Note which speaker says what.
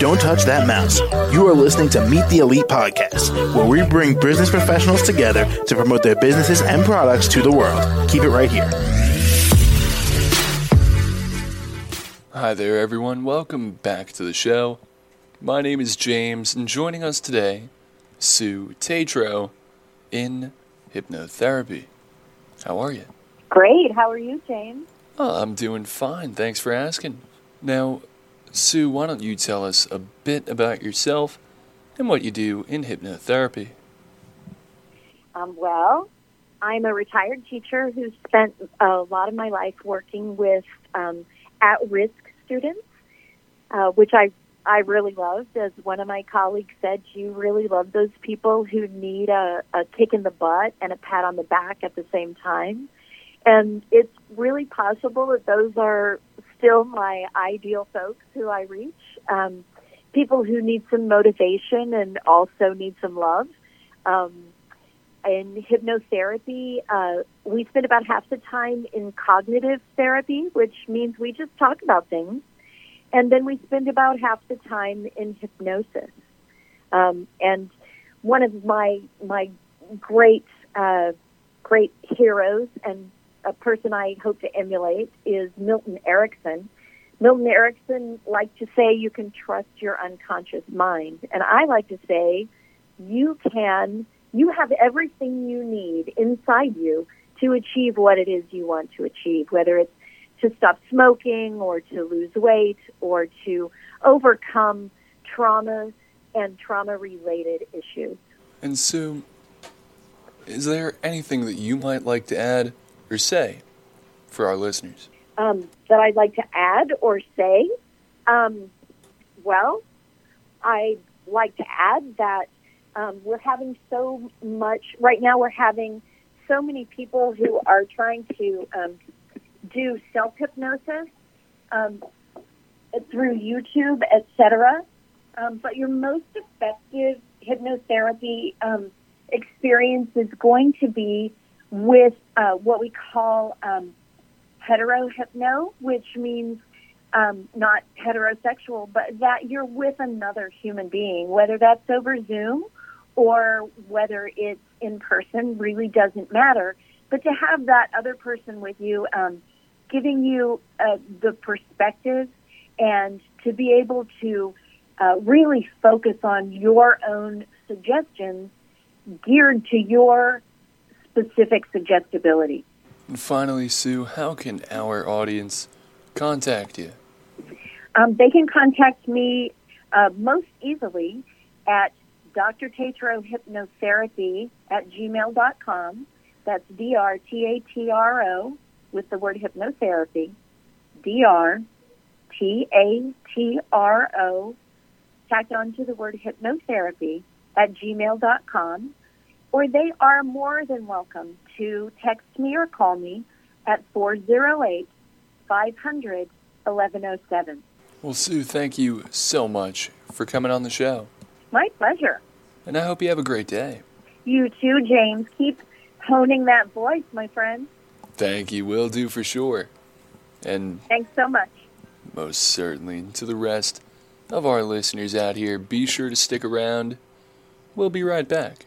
Speaker 1: Don't touch that mouse. You are listening to Meet the Elite podcast, where we bring business professionals together to promote their businesses and products to the world. Keep it right here.
Speaker 2: Hi there, everyone. Welcome back to the show. My name is James, and joining us today, Sue Tatro in hypnotherapy. How are you?
Speaker 3: Great. How are you, James?
Speaker 2: Oh, I'm doing fine. Thanks for asking. Now, Sue, why don't you tell us a bit about yourself and what you do in hypnotherapy?
Speaker 3: Um, well, I'm a retired teacher who spent a lot of my life working with um, at-risk students, uh, which I I really loved. As one of my colleagues said, you really love those people who need a, a kick in the butt and a pat on the back at the same time. And it's really possible that those are still my ideal folks who I reach. Um, people who need some motivation and also need some love. Um, in hypnotherapy, uh, we spend about half the time in cognitive therapy, which means we just talk about things. And then we spend about half the time in hypnosis. Um, and one of my my great uh, great heroes and a person I hope to emulate is Milton Erickson. Milton Erickson liked to say you can trust your unconscious mind, and I like to say you can. You have everything you need inside you to achieve what it is you want to achieve, whether it's to stop smoking or to lose weight or to overcome trauma and trauma related issues.
Speaker 2: And Sue, is there anything that you might like to add or say for our listeners?
Speaker 3: Um, that I'd like to add or say? Um, well, I'd like to add that um, we're having so much, right now, we're having so many people who are trying to um, do self hypnosis um, through YouTube, etc. Um, but your most effective hypnotherapy experience is going to be with uh, what we call um, heterohypno, which means um, not heterosexual, but that you're with another human being, whether that's over Zoom or whether it's in person, really doesn't matter. But to have that other person with you, um, giving you uh, the perspective and to be able to uh, really focus on your own suggestions geared to your specific suggestibility.
Speaker 2: And finally, Sue, how can our audience contact you?
Speaker 3: Um, they can contact me uh, most easily at Dr. Tatro Hypnotherapy at gmail.com. That's D R T A T R O with the word hypnotherapy. D R T A T R O tacked onto the word hypnotherapy at gmail.com or they are more than welcome to text me or call me at 408 500 1107.
Speaker 2: Well, Sue, thank you so much for coming on the show.
Speaker 3: My pleasure.
Speaker 2: And I hope you have a great day.
Speaker 3: You too, James. Keep honing that voice, my friend.
Speaker 2: Thank you, will do for sure. And
Speaker 3: thanks so much.
Speaker 2: Most certainly. And To the rest of our listeners out here, be sure to stick around. We'll be right back.